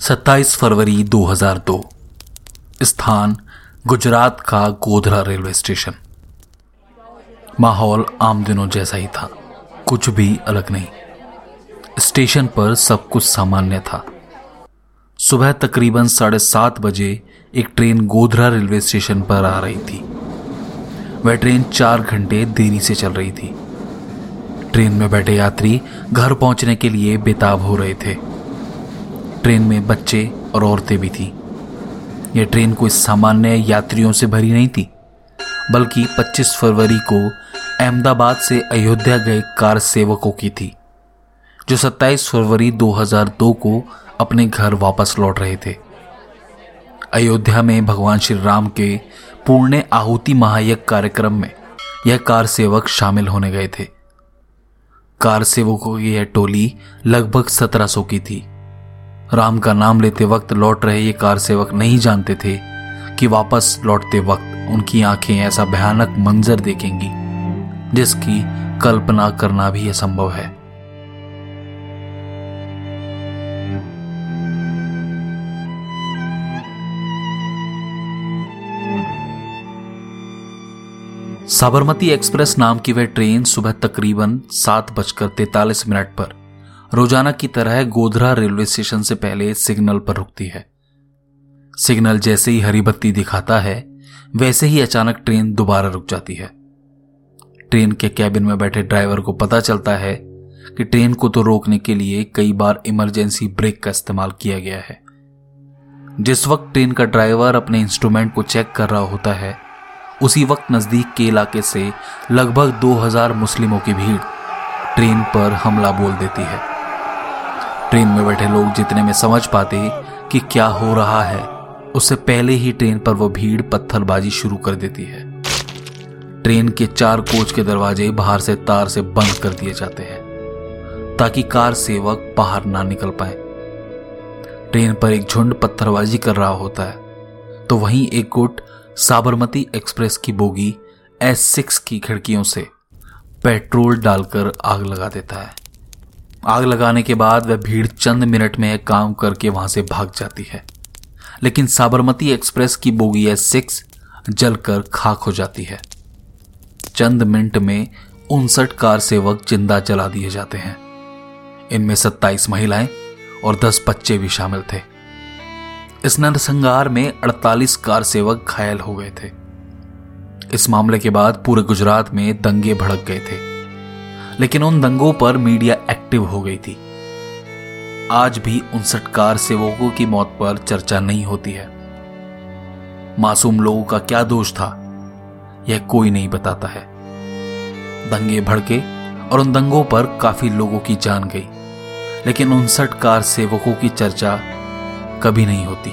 27 फरवरी 2002 स्थान, गुजरात का Godhra railway station. माहौल आम दिनों जैसा ही था, कुछ भी अलग नहीं। स्टेशन पर सब कुछ सामान्य था। सुबह तकरीबन साढ़े सात बजे एक ट्रेन गोधरा रेलवे स्टेशन पर आ रही थी। वह ट्रेन चार घंटे देरी से चल रही थी। ट्रेन में बैठे यात्री घर पहुँचने के लिए बेताब हो रहे थे। ट्रेन में बच्चे और औरतें भी थी। यह ट्रेन कोई सामान्य यात्रियों से भरी नहीं थी, बल्कि 25 फरवरी को अहमदाबाद से अयोध्या गए कार सेवकों की थी, जो 27 फरवरी 2002 को अपने घर वापस लौट रहे थे। अयोध्या में भगवान श्री राम के पूर्ण आहुति महायज्ञ कार्यक्रम में यह कार सेवक शामिल होने गए थे। कार सेवकों की यह टोली लगभग 1700 की थी। राम का नाम लेते वक्त लौट रहे ये कार सेवक नहीं जानते थे कि वापस लौटते वक्त उनकी आँखें ऐसा भयानक मंजर देखेंगी, जिसकी कल्पना करना भी असंभव है। साबरमती एक्सप्रेस नाम की वह ट्रेन सुबह तकरीबन सात बजकर तैतालीस मिनट पर रोज़ाना की तरह गोधरा रेलवे स्टेशन से पहले सिग्नल पर रुकती है। सिग्नल जैसे ही हरी बत्ती दिखाता है, वैसे ही अचानक ट्रेन दोबारा रुक जाती है। ट्रेन के कैबिन में बैठे ड्राइवर को पता चलता है कि ट्रेन को तो रोकने के लिए कई बार इमरजेंसी ब्रेक का इस्तेमाल किया गया है। जिस वक्त ट्रेन का ड्राइवर अपने इंस्ट्रूमेंट को चेक कर रहा होता है, उसी वक्त नज़दीक के इलाके से लगभग 2000 मुस्लिमों की भीड़ ट्रेन पर हमला बोल देती है। ट्रेन में बैठे लोग जितने में समझ पाते कि क्या हो रहा है, उससे पहले ही ट्रेन पर वो भीड़ पत्थरबाजी शुरू कर देती है। ट्रेन के चार कोच के दरवाजे बाहर से तार से बंद कर दिए जाते हैं, ताकि कार सेवक बाहर ना निकल पाए। ट्रेन पर एक झुंड पत्थरबाजी कर रहा होता है तो वहीं एक गुट साबरमती एक्सप्रेस की बोगी एस सिक्स की खिड़कियों से पेट्रोल डालकर आग लगा देता है। आग लगाने के बाद वह भीड़ चंद मिनट में काम करके वहाँ से भाग जाती है। लेकिन साबरमती एक्सप्रेस की बोगी एस सिक्स जलकर खाक हो जाती है। चंद मिनट में उनसठ कार सेवक ज़िंदा जला दिए जाते हैं। इनमें सत्ताईस महिलाएँ और दस बच्चे भी शामिल थे। इस नरसंहार में 48 कार सेवक घायल हो गए थे। इस मामले के बाद पूरे गुजरात में दंगे भड़क गए थे। लेकिन उन दंगों पर मीडिया एक्टिव हो गई थी। आज भी उनसठ कार सेवकों की मौत पर चर्चा नहीं होती है। मासूम लोगों का क्या दोष था, यह कोई नहीं बताता है। दंगे भड़के और उन दंगों पर काफ़ी लोगों की जान गई, लेकिन उनसठ कार सेवकों की चर्चा कभी नहीं होती।